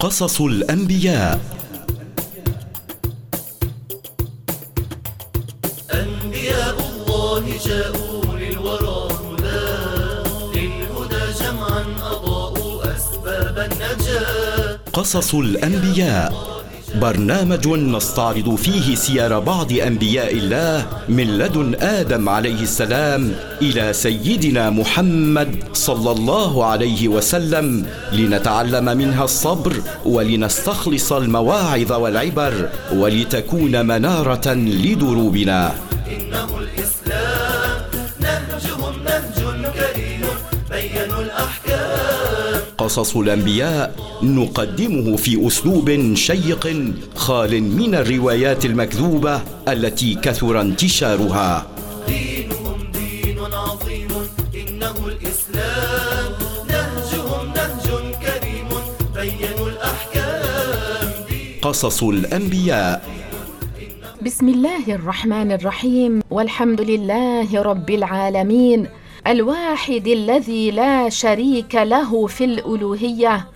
قصص الأنبياء. أنبياء الله جاءوا للورى هدى. للهدى جمعا أضاءوا أسباب النجاة. قصص الأنبياء. برنامج نستعرض فيه سير بعض أنبياء الله من لدن آدم عليه السلام إلى سيدنا محمد صلى الله عليه وسلم لنتعلم منها الصبر ولنستخلص المواعظ والعبر ولتكون منارة لدروبنا. إنه الإسلام قصص الأنبياء نقدمه في أسلوب شيق خال من الروايات المكذوبة التي كثر انتشارها. دينهم دين عظيم إنه الإسلام. نهجهم نهج كريم بينوا الأحكام. قصص الأنبياء. بسم الله الرحمن الرحيم والحمد لله رب العالمين. الواحد الذي لا شريك له في الألوهية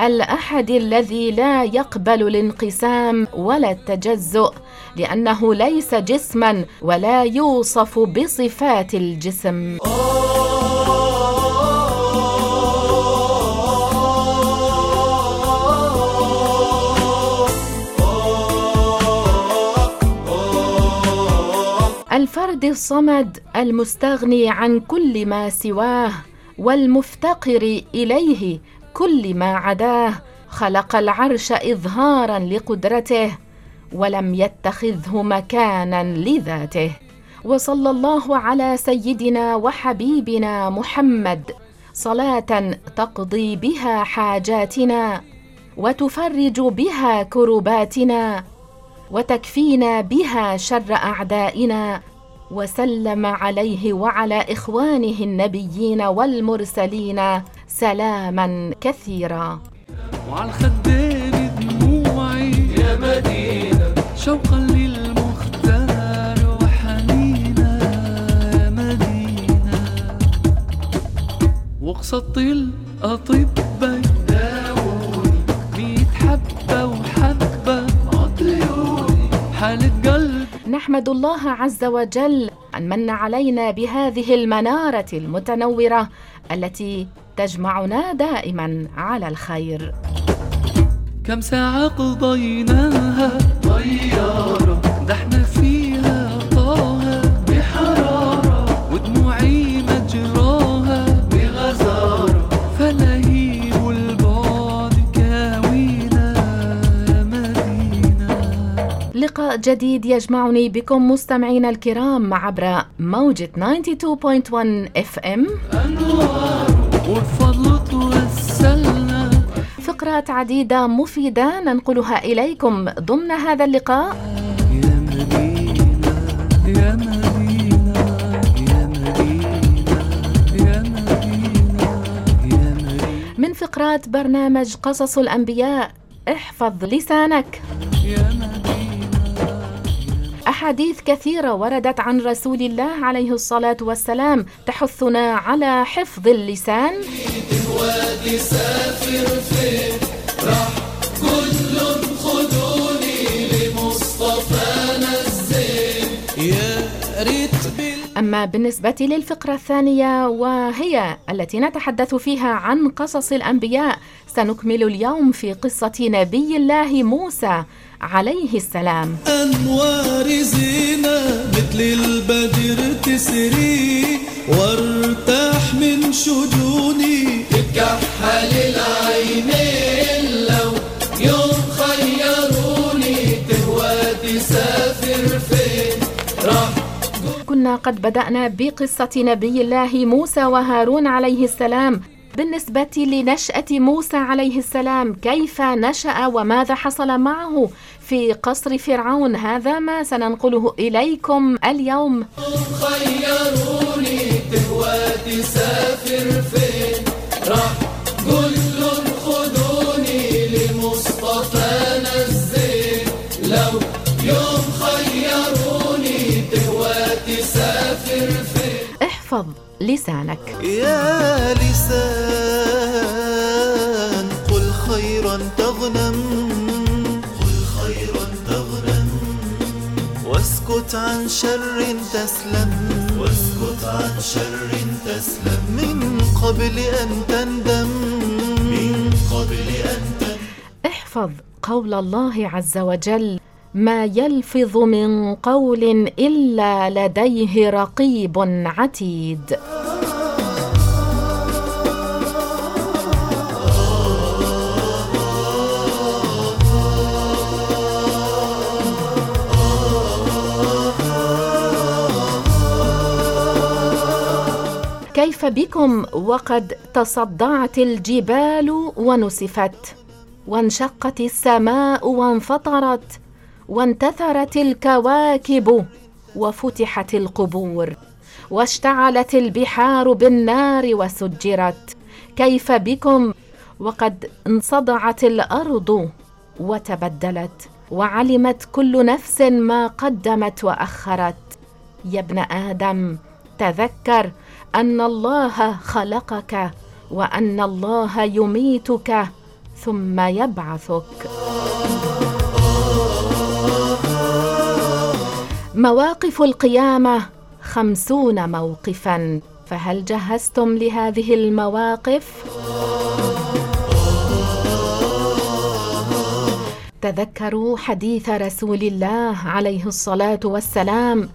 الأحد الذي لا يقبل الانقسام ولا التجزؤ لأنه ليس جسما ولا يوصف بصفات الجسم. الفرد الصمد المستغني عن كل ما سواه والمفتقر إليه كل ما عداه. خلق العرش اظهارا لقدرته ولم يتخذه مكانا لذاته. وصلى الله على سيدنا وحبيبنا محمد. صلاة تقضي بها حاجاتنا وتفرج بها كرباتنا وتكفينا بها شر أعدائنا. وسلم عليه وعلى إخوانه النبيين والمرسلين سلاما كثيرا. وعلى الخدين دموعي يا مدينة شوقا للمختار وحنينا يا مدينة. وقصة الأطباء داووني ميت حبة وحبة عطيوني حالة قلب نحمد الله عز وجل أن من علينا بهذه المنارة المتنورة التي تجمعنا دائما على الخير. كم ساعة قضيناها؟ طيارة جديد يجمعني بكم مستمعينا الكرام عبر موجة 92.1 إف إم. فقرات عديدة مفيدة ننقلها إليكم ضمن هذا اللقاء. يا مدينة يا مدينة يا مدينة يا مدينة من فقرات برنامج قصص الأنبياء احفظ لسانك. يا مدينة أحاديث كثيرة وردت عن رسول الله عليه الصلاة والسلام تحثنا على حفظ اللسان. يا ريت أما بالنسبة للفقرة الثانية وهي التي نتحدث فيها عن قصص الأنبياء سنكمل اليوم في قصة نبي الله موسى. عليه السلام. أنوار زينة مثل البدر تسري وارتاح من شجوني. كحل العينين لو يوم خيروني. تهوى تسافر فين؟ راح كنا قد بدأنا بقصة نبي الله موسى وهارون عليه السلام. بالنسبة لنشأة موسى عليه السلام كيف نشأ وماذا حصل معه؟ في قصر فرعون. هذا ما سننقله إليكم اليوم. خيروني تهوى تسافر فين راح لهم خدوني لمصطفى نزين لو يوم خيروني تهوى تسافر فين احفظ لسانك. يا لسان قل خيرا تغنم. واسكت عن شر تسلم. واسكت عن شر تسلم. من قبل أن تندم. من قبل أن تندم. احفظ قول الله عز وجل ما يلفظ من قول إلا لديه رقيب عتيد. كيف بكم وقد تصدعت الجبال ونسفت؟ وانشقت السماء وانفطرت وانتثرت الكواكب وفتحت القبور واشتعلت البحار بالنار وسجرت. كيف بكم وقد انصدعت الأرض وتبدلت وعلمت كل نفس ما قدمت وأخرت. يا ابن آدم تذكر أن الله خلقك وأن الله يميتك ثم يبعثك. مواقف القيامة خمسون موقفا. فهل جهزتم لهذه المواقف؟ تذكروا حديث رسول الله عليه الصلاة والسلام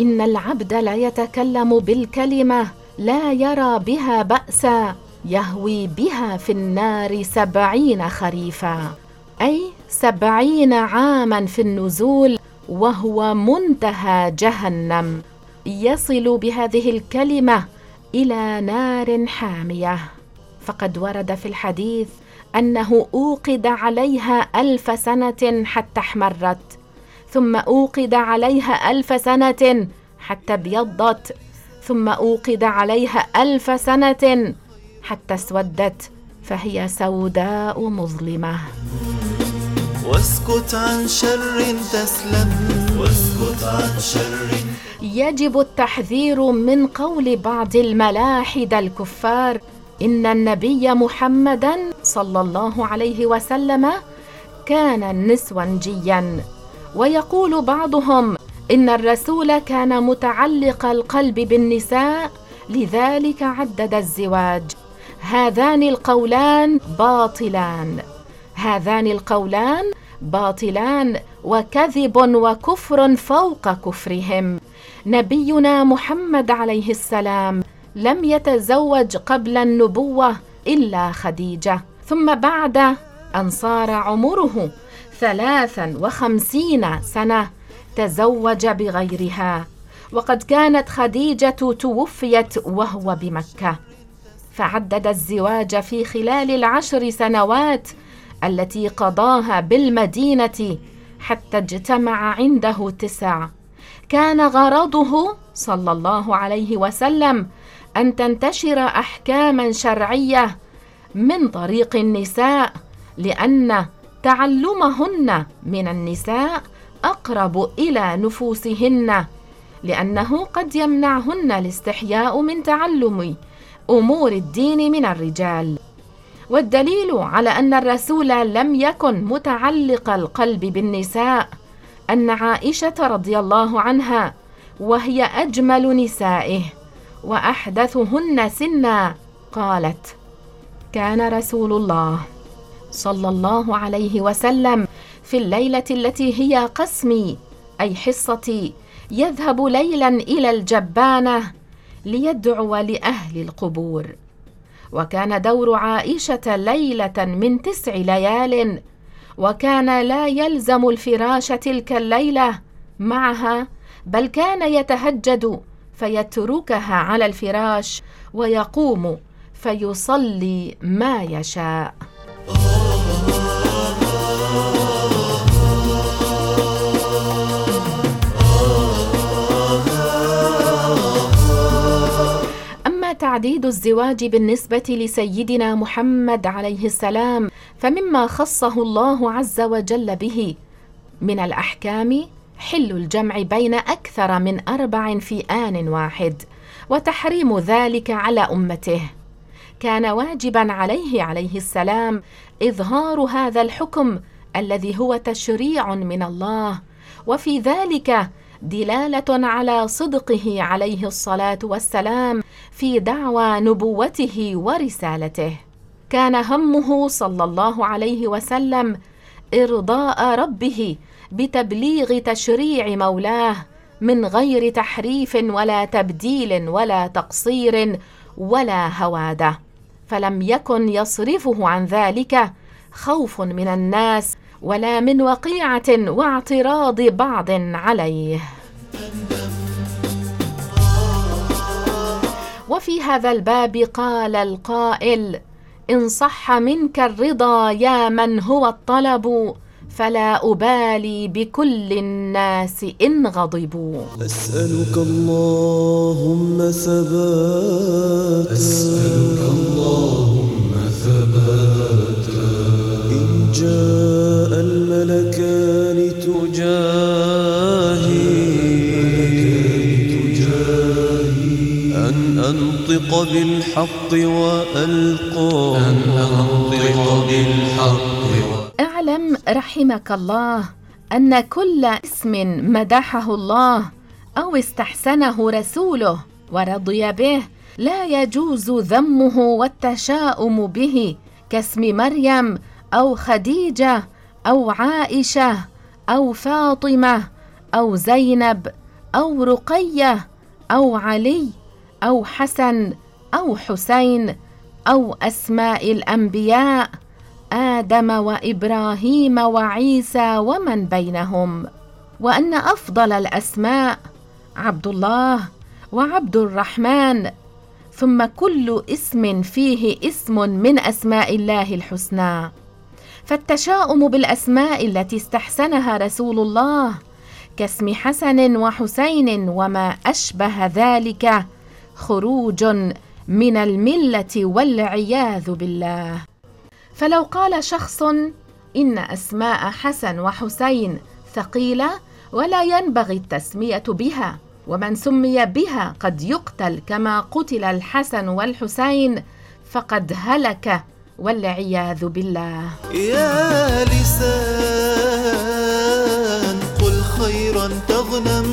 إن العبد لا يتكلم بالكلمة لا يرى بها بأسا يهوي بها في النار سبعين خريفا. أي سبعين عاما في النزول وهو منتهى جهنم. يصل بهذه الكلمة إلى نار حامية. فقد ورد في الحديث أنه أوقد عليها ألف سنة حتى احمرت ثم أوقد عليها ألف سنة حتى ابيضت. ثم أوقد عليها ألف سنة حتى اسودت فهي سوداء مظلمة. واسكت عن شر تسلم. واسكت عن شر. يجب التحذير من قول بعض الملاحده الكفار إن النبي محمدا صلى الله عليه وسلم كان نسوانجيا. ويقول بعضهم إن الرسول كان متعلق القلب بالنساء لذلك عدد الزواج. هذان القولان باطلان. هذان القولان باطلان وكذب وكفر فوق كفرهم. نبينا محمد عليه السلام لم يتزوج قبل النبوة إلا خديجة. ثم بعد أن صار عمره ثلاثا وخمسين سنة. تزوج بغيرها. وقد كانت خديجة توفيت وهو بمكة. فعدد الزواج في خلال العشر سنوات التي قضاها بالمدينة حتى اجتمع عنده تسع. كان غرضه صلى الله عليه وسلم أن تنتشر أحكاما شرعية من طريق النساء لأن تعلمهن من النساء أقرب إلى نفوسهن لأنه قد يمنعهن الاستحياء من تعلم أمور الدين من الرجال. والدليل على أن الرسول لم يكن متعلق القلب بالنساء أن عائشة رضي الله عنها وهي أجمل نسائه وأحدثهن سنا قالت كان رسول الله صلى الله عليه وسلم في الليلة التي هي قسمي أي حصتي يذهب ليلا إلى الجبانة ليدعو لأهل القبور. وكان دور عائشة ليلة من تسع ليال وكان لا يلزم الفراش تلك الليلة معها بل كان يتهجد فيتركها على الفراش ويقوم فيصلي ما يشاء. تعديد الزواج بالنسبة لسيدنا محمد عليه السلام فمما خصه الله عز وجل به. من الأحكام حل الجمع بين أكثر من أربع في آن واحد وتحريم ذلك على أمته. كان واجبا عليه عليه السلام إظهار هذا الحكم الذي هو تشريع من الله وفي ذلك دلالة على صدقه عليه الصلاة والسلام في دعوى نبوته ورسالته. كان همه صلى الله عليه وسلم إرضاء ربه بتبليغ تشريع مولاه من غير تحريف ولا تبديل ولا تقصير ولا هوادة. فلم يكن يصرفه عن ذلك خوف من الناس ولا من وقيعة واعتراض بعض عليه. وفي هذا الباب قال القائل إن صح منك الرضا يا من هو الطلب فلا أبالي بكل الناس إن غضبوا. أسألك اللهم ثبات. أسألك اللهم ثبات. إن جاء الملكان تجاهي. أن أنطق بالحق وألقى. أن أنطق بالحق اعلم رحمك الله أن كل اسم مدحه الله أو استحسنه رسوله ورضي به لا يجوز ذمه والتشاؤم به كاسم مريم أو خديجة أو عائشة أو فاطمة أو زينب أو رقية أو علي أو حسن أو حسين أو أسماء الأنبياء آدم وإبراهيم وعيسى ومن بينهم. وأن أفضل الأسماء عبد الله وعبد الرحمن. ثم كل اسم فيه اسم من أسماء الله الحسنى. فالتشاؤم بالأسماء التي استحسنها رسول الله كاسم حسن وحسين وما أشبه ذلك خروج من الملة والعياذ بالله. فلو قال شخص إن أسماء حسن وحسين ثقيلة ولا ينبغي التسمية بها ومن سمي بها قد يقتل كما قتل الحسن والحسين فقد هلك والعياذ بالله. يا لسان قل خيرا تغنم.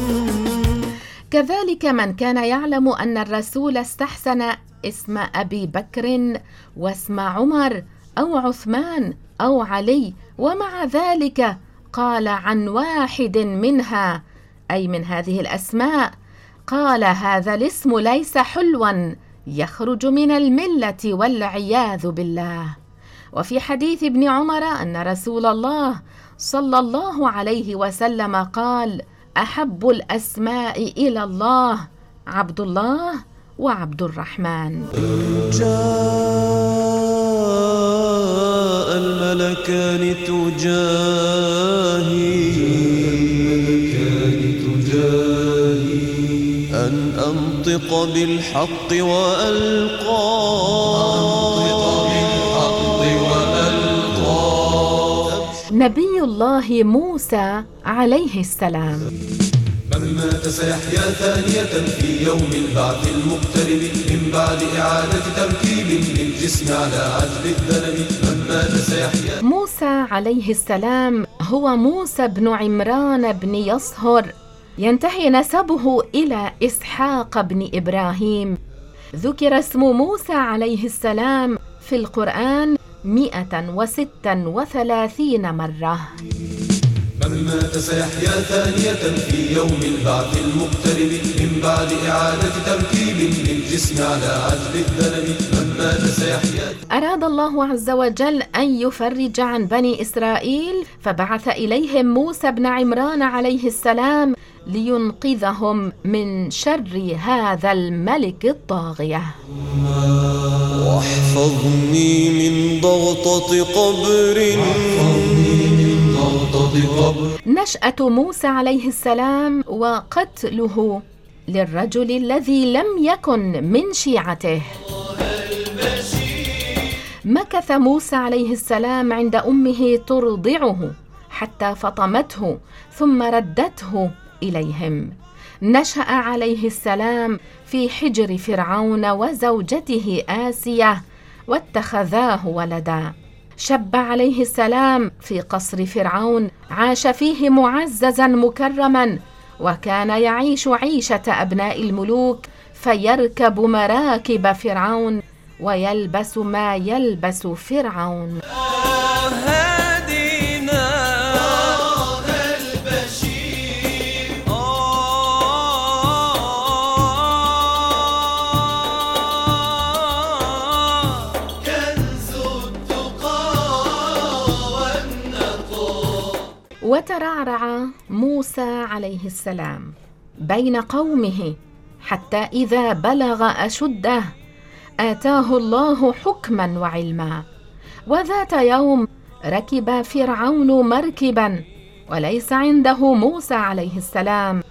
كذلك من كان يعلم أن الرسول استحسن اسم أبي بكر واسم عمر أو عثمان أو علي ومع ذلك قال عن واحد منها أي من هذه الأسماء قال هذا الاسم ليس حلوا. يخرج من الملة والعياذ بالله. وفي حديث ابن عمر أن رسول الله صلى الله عليه وسلم قال أحب الأسماء إلى الله عبد الله وعبد الرحمن. جاء الملكان تجاهي. أنطق بالحق وألقى. نبي الله موسى عليه السلام. من مات سيحيا ثانية في يوم البعث المقترب من بعد إعادة تركيب للجسم على عجل الذنب من مات سيحيا موسى عليه السلام هو موسى بن عمران بن يصهر. ينتهي نسبه إلى إسحاق بن إبراهيم. ذكر اسم موسى عليه السلام في القرآن مئة وستا وثلاثين مرة. من مات سيحيا ثانية في يوم البعث المقترب من بعد إعادة تركيب للجسم على عجل الذنب من مات سيحيا أراد الله عز وجل أن يفرج عن بني إسرائيل فبعث إليهم موسى بن عمران عليه السلام لينقذهم من شر هذا الملك الطاغية. واحفظني من ضغطة قبر. نشأة موسى عليه السلام وقتله للرجل الذي لم يكن من شيعته. مكث موسى عليه السلام عند أمه ترضعه حتى فطمته ثم ردته إليهم. نشأ عليه السلام في حجر فرعون وزوجته آسية واتخذاه ولدا. شب عليه السلام في قصر فرعون عاش فيه معززا مكرما وكان يعيش عيشة أبناء الملوك فيركب مراكب فرعون ويلبس ما يلبس فرعون. وترعرع موسى عليه السلام بين قومه حتى إذا بلغ أشده. آتاه الله حكما وعلما. وذات يوم ركب فرعون مركبا وليس عنده موسى عليه السلام.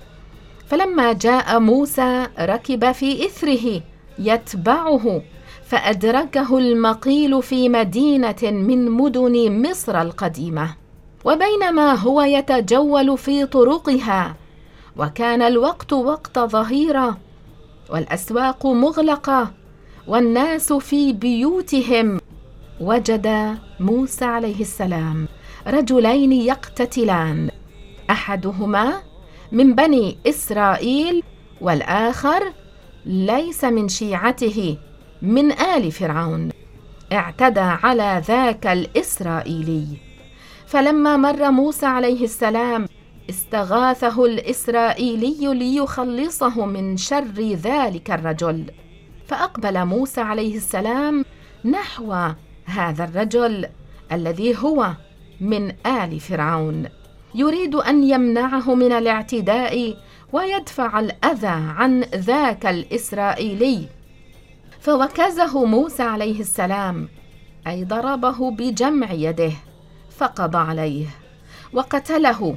فلما جاء موسى ركب في إثره يتبعه فأدركه المقيل في مدينة من مدن مصر القديمة. وبينما هو يتجول في طرقها وكان الوقت وقت ظهيرة والأسواق مغلقة والناس في بيوتهم. وجد موسى عليه السلام رجلين يقتتلان أحدهما من بني إسرائيل والآخر ليس من شيعته من آل فرعون. اعتدى على ذاك الإسرائيلي. فلما مر موسى عليه السلام استغاثه الإسرائيلي ليخلصه من شر ذلك الرجل. فأقبل موسى عليه السلام نحو هذا الرجل الذي هو من آل فرعون. يريد أن يمنعه من الاعتداء ويدفع الأذى عن ذاك الإسرائيلي. فوكزه موسى عليه السلام أي ضربه بجمع يده. فقضى عليه وقتله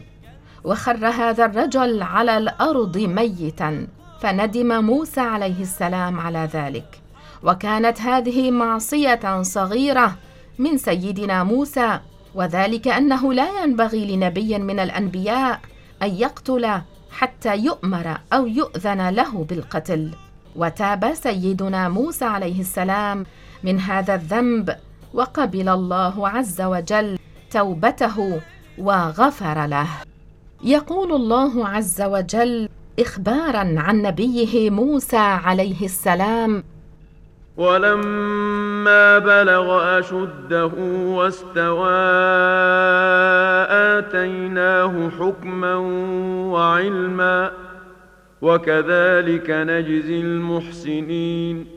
وخر هذا الرجل على الأرض ميتا فندم موسى عليه السلام على ذلك. وكانت هذه معصية صغيرة من سيدنا موسى وذلك أنه لا ينبغي لنبي من الأنبياء أن يقتل حتى يؤمر أو يؤذن له بالقتل. وتاب سيدنا موسى عليه السلام من هذا الذنب وقبل الله عز وجل توبته وغفر له. يقول الله عز وجل اخبارا عن نبيه موسى عليه السلام ولما بلغ أشده واستوى آتيناه حكما وعلما وكذلك نجزي المحسنين.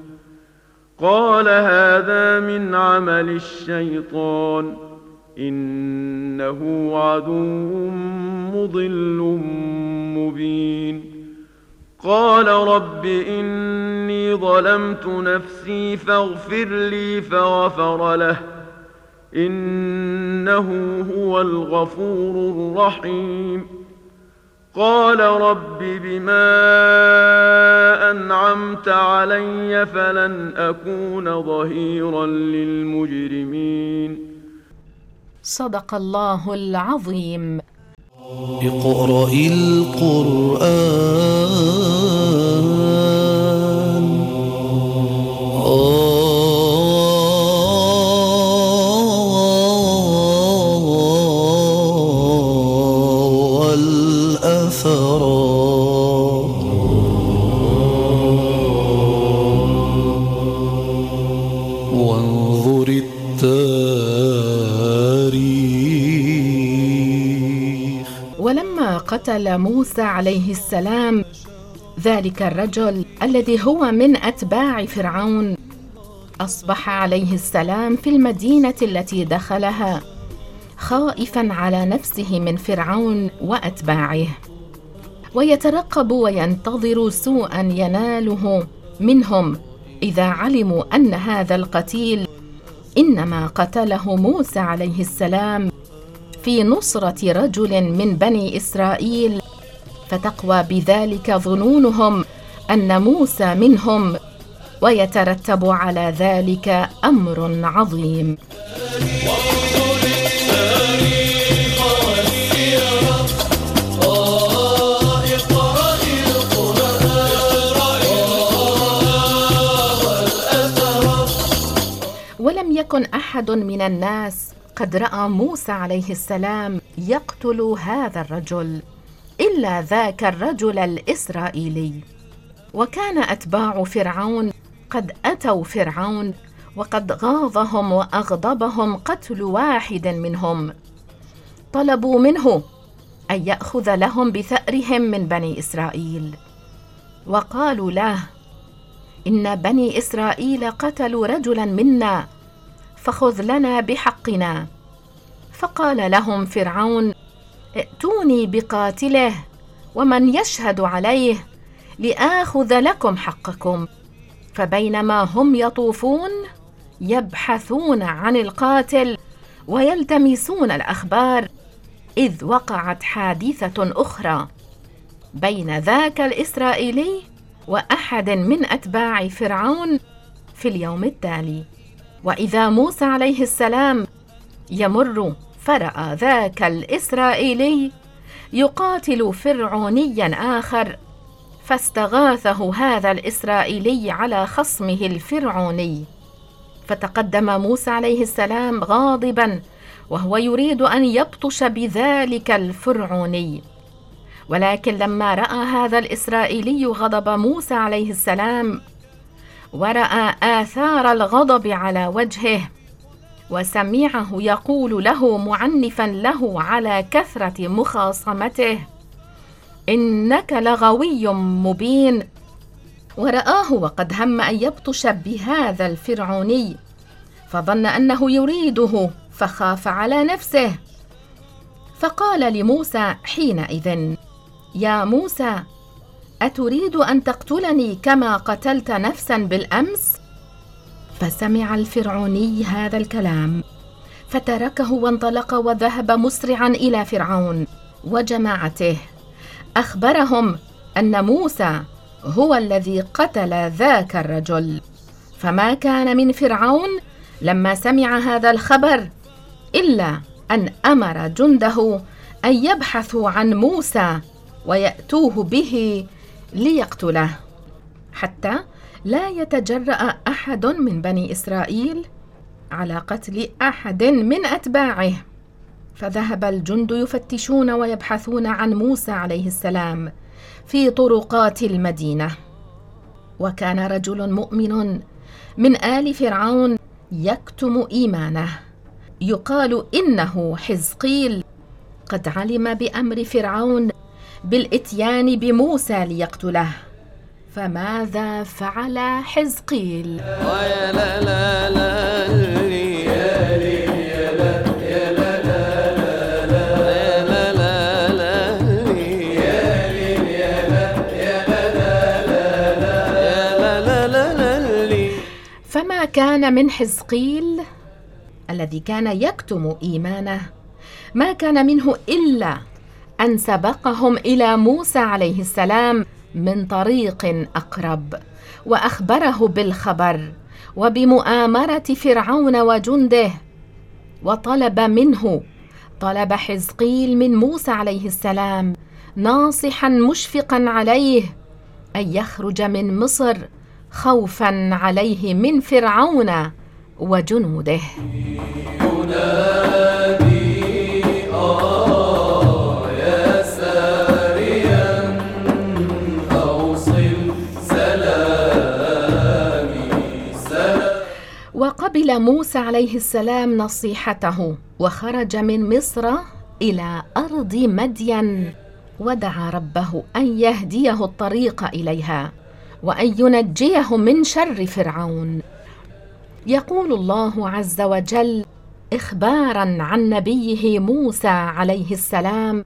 قال هذا من عمل الشيطان إنه عدو مضل مبين. قال رب إني ظلمت نفسي فاغفر لي فغفر له إنه هو الغفور الرحيم. قال رب بما أنعمت علي فلن أكون ظهيرا للمجرمين. صدق الله العظيم. اقرأ القرآن. قتل موسى عليه السلام. ذلك الرجل الذي هو من أتباع فرعون أصبح عليه السلام في المدينة التي دخلها خائفا على نفسه من فرعون وأتباعه. ويترقب وينتظر سوءا يناله منهم. إذا علموا أن هذا القتيل إنما قتله موسى عليه السلام في نصرة رجل من بني إسرائيل فتقوى بذلك ظنونهم أن موسى منهم ويترتب على ذلك أمر عظيم. ولم يكن أحد من الناس قد رأى موسى عليه السلام يقتل هذا الرجل إلا ذاك الرجل الإسرائيلي. وكان أتباع فرعون قد أتوا فرعون وقد غاظهم وأغضبهم قتل واحد منهم. طلبوا منه أن يأخذ لهم بثأرهم من بني إسرائيل. وقالوا له إن بني إسرائيل قتلوا رجلا منا فخذ لنا بحقنا. فقال لهم فرعون ائتوني بقاتله ومن يشهد عليه لآخذ لكم حقكم. فبينما هم يطوفون يبحثون عن القاتل ويلتمسون الأخبار إذ وقعت حادثة أخرى بين ذاك الإسرائيلي وأحد من أتباع فرعون في اليوم التالي. وإذا موسى عليه السلام يمر فرأى ذاك الإسرائيلي يقاتل فرعونيا آخر فاستغاثه هذا الإسرائيلي على خصمه الفرعوني. فتقدم موسى عليه السلام غاضبا وهو يريد أن يبطش بذلك الفرعوني. ولكن لما رأى هذا الإسرائيلي غضب موسى عليه السلام ورأى آثار الغضب على وجهه. وسمعه يقول له معنفا له على كثرة مخاصمته إنك لغوي مبين. ورآه وقد هم أن يبطش بهذا الفرعوني فظن أنه يريده فخاف على نفسه. فقال لموسى حينئذ يا موسى أتريد أن تقتلني كما قتلت نفسا بالأمس؟ فسمع الفرعوني هذا الكلام فتركه وانطلق وذهب مسرعا إلى فرعون وجماعته أخبرهم أن موسى هو الذي قتل ذاك الرجل فما كان من فرعون لما سمع هذا الخبر إلا أن أمر جنده أن يبحثوا عن موسى ويأتوه به ليقتله حتى لا يتجرأ أحد من بني إسرائيل على قتل أحد من أتباعه. فذهب الجند يفتشون ويبحثون عن موسى عليه السلام في طرقات المدينة. وكان رجل مؤمن من آل فرعون يكتم إيمانه. يقال إنه حزقيل. قد علم بأمر فرعون بالإتيان بموسى ليقتله. فماذا فعل حزقيل؟ لا لا لا فما كان من حزقيل الذي كان يكتم إيمانه؟ ما كان منه إلا أن سبقهم إلى موسى عليه السلام من طريق أقرب وأخبره بالخبر وبمؤامرة فرعون وجنده وطلب منه طلب حزقيل من موسى عليه السلام ناصحا مشفقا عليه أن يخرج من مصر خوفا عليه من فرعون وجنوده. وقبل موسى عليه السلام نصيحته وخرج من مصر إلى أرض مدين ودعا ربه أن يهديه الطريق إليها وأن ينجيه من شر فرعون. يقول الله عز وجل اخبارا عن نبيه موسى عليه السلام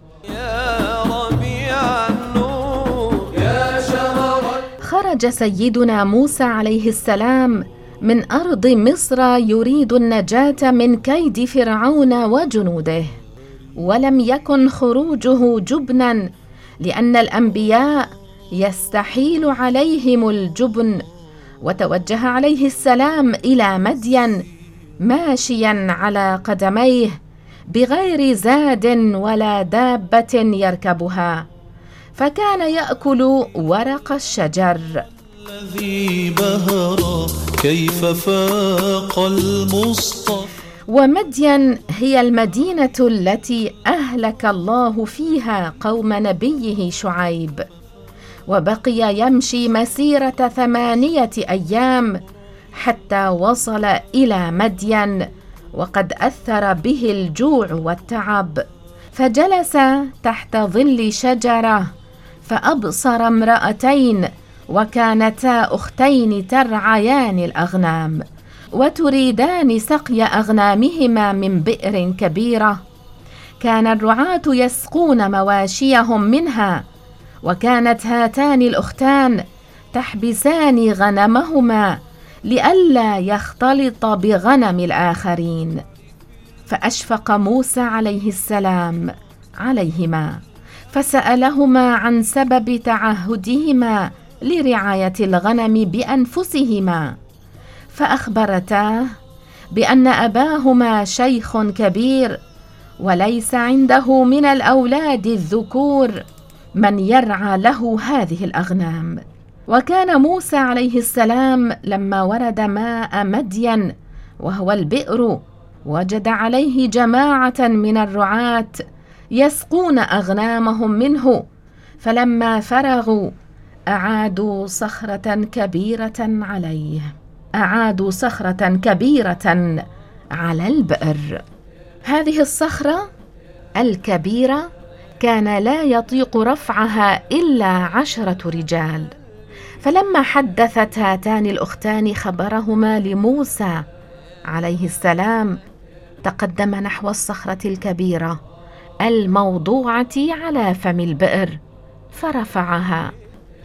خرج سيدنا موسى عليه السلام. من أرض مصر يريد النجاة من كيد فرعون وجنوده. ولم يكن خروجه جبنا لأن الأنبياء يستحيل عليهم الجبن. وتوجه عليه السلام إلى مدين ماشيا على قدميه بغير زاد ولا دابة يركبها. فكان يأكل ورق الشجر. الذي بهر كيف فاق المصطفى؟ ومدين هي المدينة التي أهلك الله فيها قوم نبيه شعيب. وبقي يمشي مسيرة ثمانية أيام حتى وصل إلى مدين وقد أثر به الجوع والتعب. فجلس تحت ظل شجرة فأبصر امرأتين وكانتا أختين ترعيان الأغنام وتريدان سقي أغنامهما من بئر كبيرة. كان الرعاة يسقون مواشيهم منها وكانت هاتان الأختان تحبسان غنمهما لئلا يختلط بغنم الآخرين. فأشفق موسى عليه السلام عليهما. فسألهما عن سبب تعهدهما لرعاية الغنم بأنفسهما. فاخبرتاه بأن أباهما شيخ كبير وليس عنده من الأولاد الذكور من يرعى له هذه الأغنام. وكان موسى عليه السلام لما ورد ماء مدين وهو البئر وجد عليه جماعة من الرعاة يسقون أغنامهم منه. فلما فرغوا أعادوا صخرة كبيرة عليه. أعادوا صخرة كبيرة على البئر. هذه الصخرة الكبيرة كان لا يطيق رفعها إلا عشرة رجال. فلما حدثت هاتان الأختان خبرهما لموسى عليه السلام تقدم نحو الصخرة الكبيرة. الموضوعة على فم البئر. فرفعها.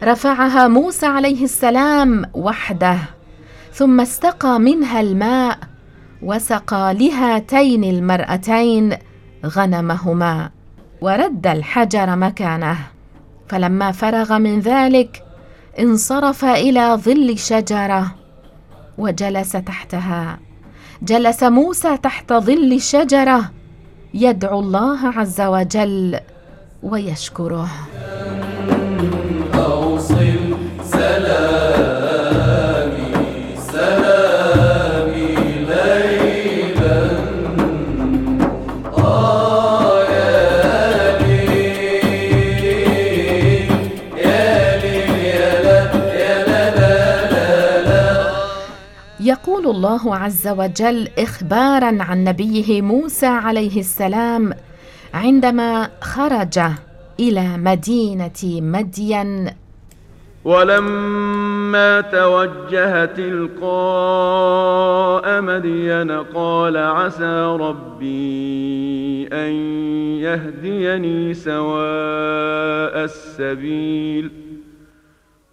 رفعها موسى عليه السلام وحده. ثم استقى منها الماء. وسقى لهاتين المرأتين غنمهما. ورد الحجر مكانه. فلما فرغ من ذلك انصرف إلى ظل شجرة. وجلس تحتها. جلس موسى تحت ظل الشجره يدعو الله عز وجل ويشكره. يقول الله عز وجل اخبارا عن نبيه موسى عليه السلام عندما خرج إلى مدينة مدين. ولما توجه تلقاء مدين قال عسى ربي أن يهديني سواء السبيل.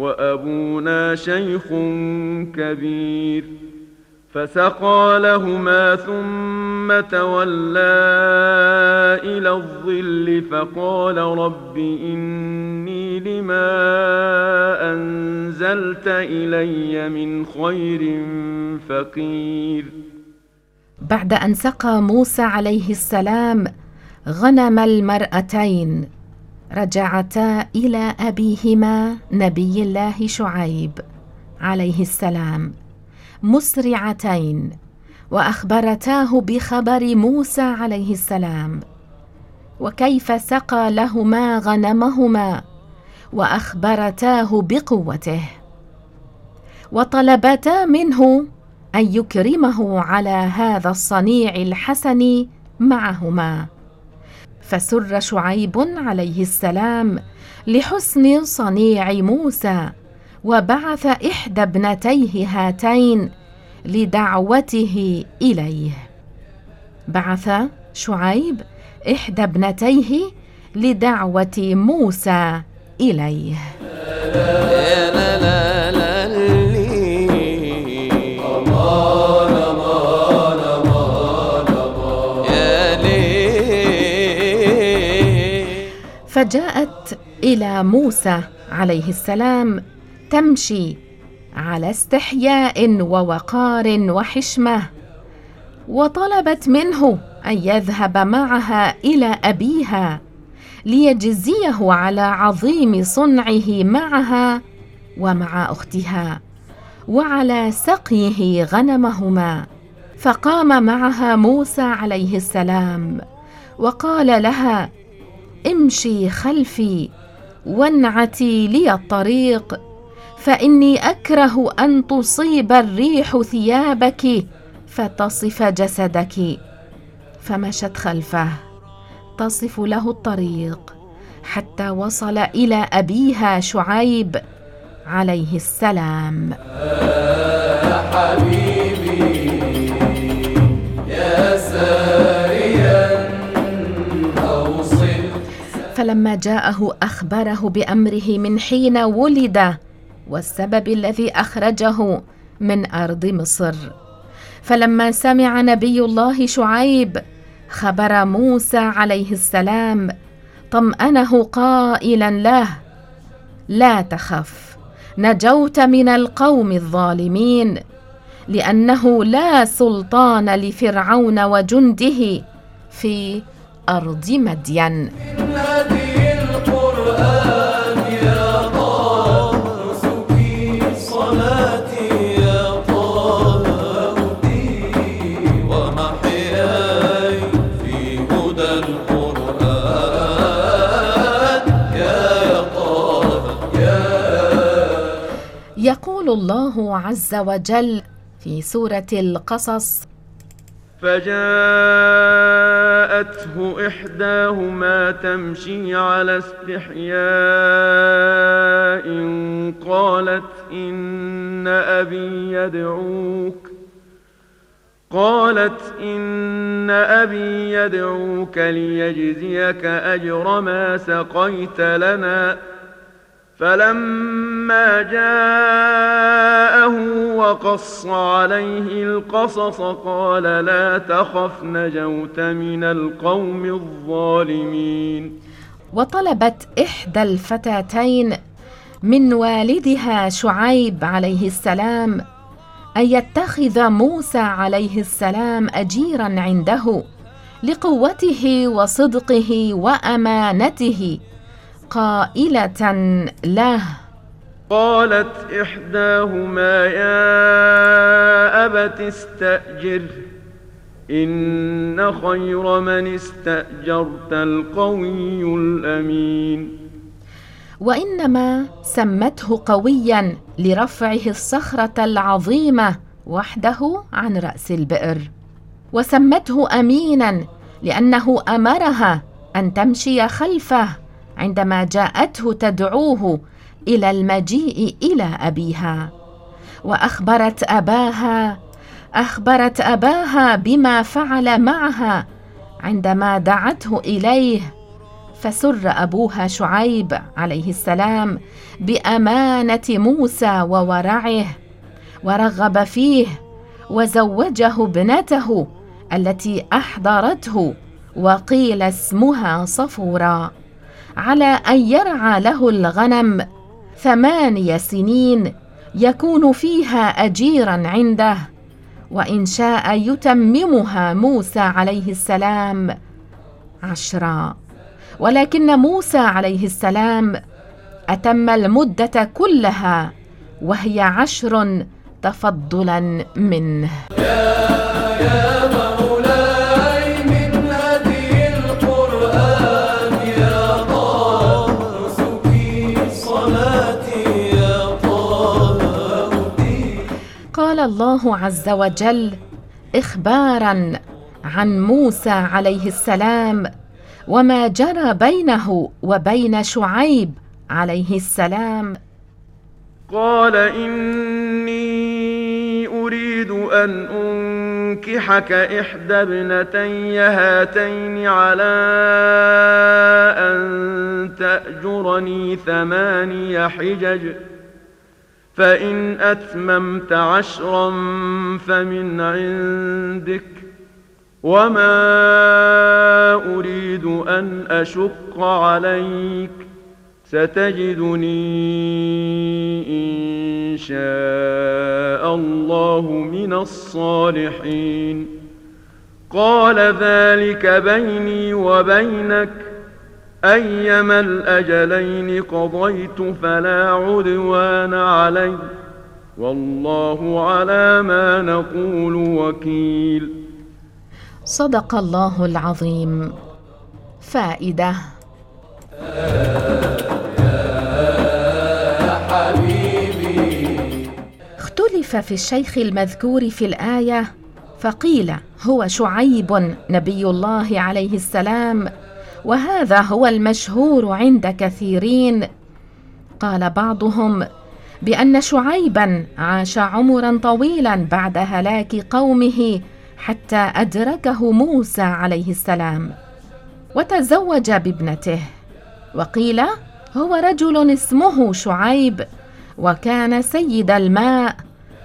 وأبونا شيخ كبير. فسقى لهما ثم تولى إلى الظل فقال رب إني لما أنزلت إلي من خير فقير. بعد أن سقى موسى عليه السلام غنم المرأتين. رجعتا إلى أبيهما نبي الله شعيب عليه السلام. مسرعتين وأخبرتاه بخبر موسى عليه السلام. وكيف سقى لهما غنمهما وأخبرتاه بقوته. وطلبتا منه أن يكرمه على هذا الصنيع الحسن معهما. فسر شعيب عليه السلام لحسن صنيع موسى وبعث إحدى ابنتيه هاتين لدعوته إليه. بعث شعيب إحدى ابنتيه لدعوة موسى إليه. فجاءت إلى موسى عليه السلام تمشي على استحياء ووقار وحشمة وطلبت منه أن يذهب معها إلى أبيها ليجزيه على عظيم صنعه معها ومع أختها وعلى سقيه غنمهما. فقام معها موسى عليه السلام وقال لها امشي خلفي وانعتي لي الطريق فإني أكره أن تصيب الريح ثيابك فتصف جسدك. فمشت خلفه تصف له الطريق حتى وصل إلى أبيها شعيب عليه السلام. فلما جاءه أخبره بأمره من حين ولد والسبب الذي أخرجه من أرض مصر. فلما سمع نبي الله شعيب خبر موسى عليه السلام طمأنه قائلا له لا تخف نجوت من القوم الظالمين لأنه لا سلطان لفرعون وجنده في ارض مدين صلاتي يا طه هدي ومحياي في هدى القرآن يا طه يقول الله عز وجل في سورة القصص فجاءته إحداهما تمشي على استحياء قالت إن أبي يدعوك قالت إن أبي يدعوك ليجزيك أجر ما سقيت لنا فلما جاءه وقص عليه القصص قال لا تخف نجوت من القوم الظالمين. وطلبت إحدى الفتاتين من والدها شعيب عليه السلام أن يتخذ موسى عليه السلام اجيرا عنده لقوته وصدقه وأمانته. قائلة له. قالت إحداهما يا أبت استأجر إن خير من استأجرت القوي الأمين. وإنما سمته قويا لرفعه الصخرة العظيمة وحده عن رأس البئر. وسمته امينا لأنه أمرها أن تمشي خلفه. عندما جاءته تدعوه إلى المجيء إلى أبيها وأخبرت أباها أخبرت أباها بما فعل معها عندما دعته إليه فسر أبوها شعيب عليه السلام بأمانة موسى وورعه ورغب فيه وزوجه ابنته التي أحضرته وقيل اسمها صفورا. على أن يرعى له الغنم ثماني سنين يكون فيها اجيرا عنده وإن شاء يتممها موسى عليه السلام عشرا. ولكن موسى عليه السلام أتم المدة كلها وهي عشر تفضلا منه. يا مولاي قال الله عز وجل اخبارا عن موسى عليه السلام وما جرى بينه وبين شعيب عليه السلام. قال إني أريد أن أنكحك إحدى ابنتي هاتين على أن تأجرني ثماني حجج. فإن أتممت عشرا فمن عندك وما أريد أن أشق عليك ستجدني إن شاء الله من الصالحين. قال ذلك بيني وبينك أيما الأجلين قضيت فلا عدوان علي. والله على ما نقول وكيل. صدق الله العظيم. فائدة. اختلف في الشيخ المذكور في الآية فقيل هو شعيب نبي الله عليه السلام وهذا هو المشهور عند كثيرين. قال بعضهم بأن شعيبا عاش عمرا طويلا بعد هلاك قومه حتى أدركه موسى عليه السلام وتزوج بابنته. وقيل هو رجل اسمه شعيب وكان سيد الماء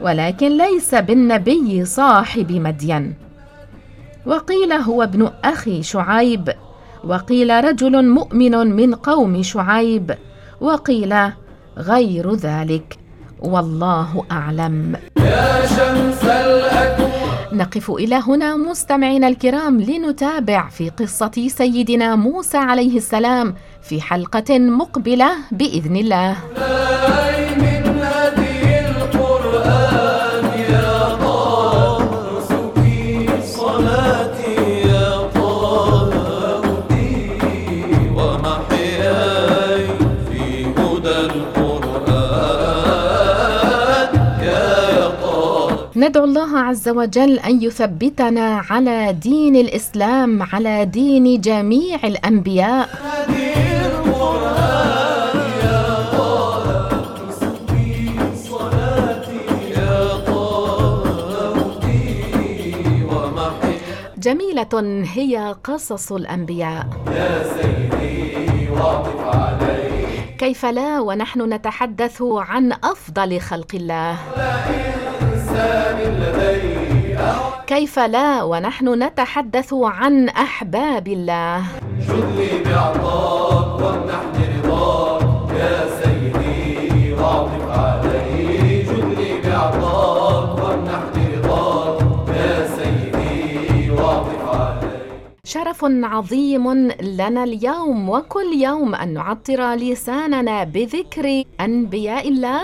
ولكن ليس بالنبي صاحب مدين. وقيل هو ابن أخي شعيب وقيل رجل مؤمن من قوم شعيب وقيل غير ذلك. والله أعلم. يا شمس نقف إلى هنا مستمعينا الكرام لنتابع في قصة سيدنا موسى عليه السلام في حلقة مقبلة بإذن الله. ندعو الله عز وجل أن يثبتنا على دين الإسلام على دين جميع ومحياي جميلة هي قصص الأنبياء. يا سيدي علي كيف لا ونحن نتحدث عن أفضل خلق الله؟ كيف لا ونحن نتحدث عن أحباب الله. بعطاك يا سيدي شرف عظيم لنا اليوم وكل يوم أن نعطر لساننا بذكر أنبياء الله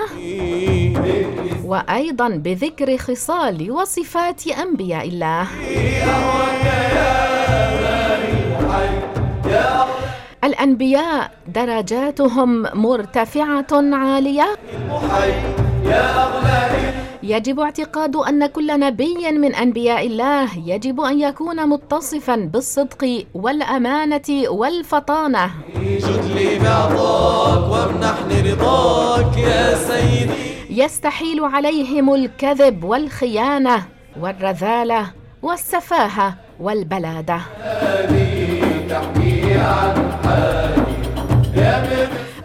وأيضا بذكر خصال وصفات أنبياء الله. الأنبياء درجاتهم مرتفعة عالية. يجب اعتقاد أن كل نبي من أنبياء الله يجب أن يكون متصفا بالصدق والأمانة والفطانة. جد لي بعطاك وامنحني رضاك يا سيدي. يستحيل عليهم الكذب والخيانة والرذالة والسفاهة والبلادة.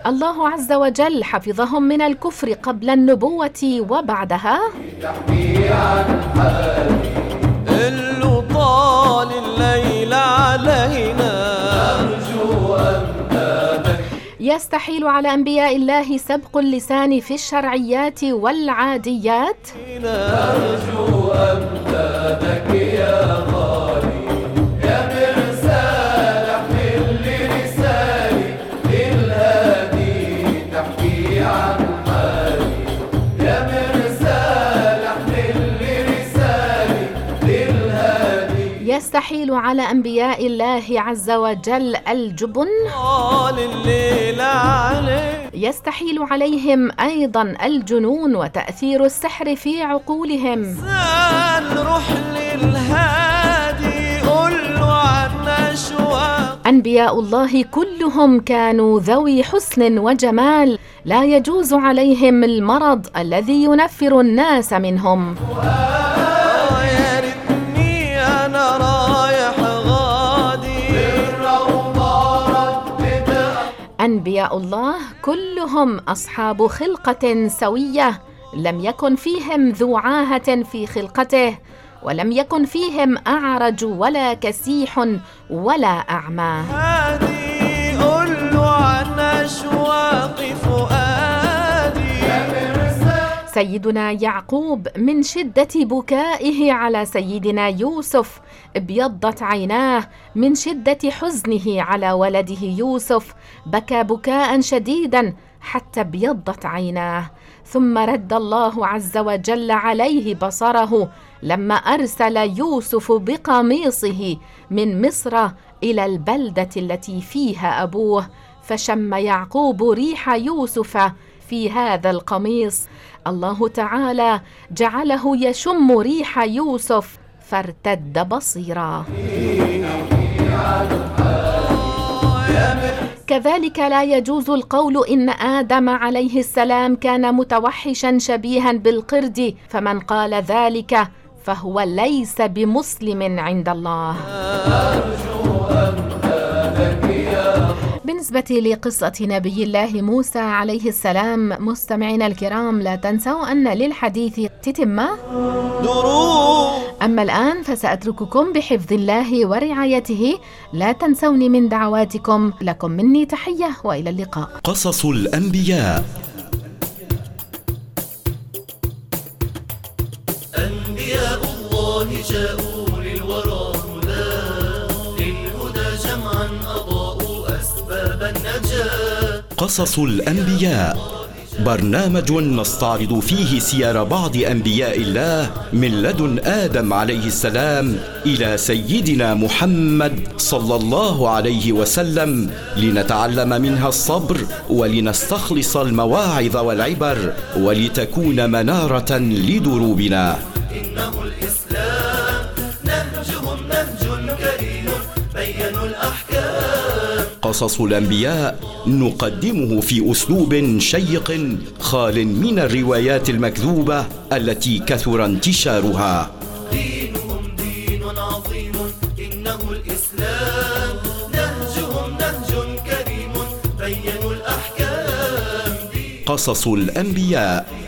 الله عز وجل حفظهم من الكفر قبل النبوة وبعدها. اللي طال الليل علينا. يستحيل على أنبياء الله سبق اللسان في الشرعيات والعاديات. نرجو أمدادك يا غالي يستحيل على أنبياء الله عز وجل الجبن. يستحيل عليهم أيضا الجنون وتأثير السحر في عقولهم. للهادي عنا أنبياء الله كلهم كانوا ذوي حسن وجمال. لا يجوز عليهم المرض الذي ينفر الناس منهم. أنبياء الله كلهم أصحاب خلقة سوية لم يكن فيهم ذو عاهة في خلقته ولم يكن فيهم أعرج ولا كسيح ولا أعمى. عن اشواق فؤادي سيدنا يعقوب من شدة بكائه على سيدنا يوسف ابيضت عيناه من شدة حزنه على ولده يوسف بكى بكاء شديدا حتى ابيضت عيناه. ثم رد الله عز وجل عليه بصره لما أرسل يوسف بقميصه من مصر إلى البلدة التي فيها أبوه فشم يعقوب ريح يوسف في هذا القميص. الله تعالى جعله يشم ريح يوسف فارتد بصيرا. كذلك لا يجوز القول إن آدم عليه السلام كان متوحشا شبيها بالقرد فمن قال ذلك فهو ليس بمسلم عند الله. بالنسبة لقصة نبي الله موسى عليه السلام مستمعينا الكرام لا تنسوا أن للحديث تتمة دروب أما الآن فسأترككم بحفظ الله ورعايته. لا تنسوني من دعواتكم. لكم مني تحية وإلى اللقاء. قصص الأنبياء. أنبياء الله جاءوا قصص الأنبياء. برنامج نستعرض فيه سير بعض أنبياء الله من لدن آدم عليه السلام إلى سيدنا محمد صلى الله عليه وسلم لنتعلم منها الصبر ولنستخلص المواعظ والعبر ولتكون منارة لدروبنا. إنه الإسلام قصص الأنبياء نقدمه في أسلوب شيق خال من الروايات المكذوبة التي كثر انتشارها. دينهم دين عظيم إنه الإسلام. نهجهم نهج كريم بينوا الأحكام. قصص الأنبياء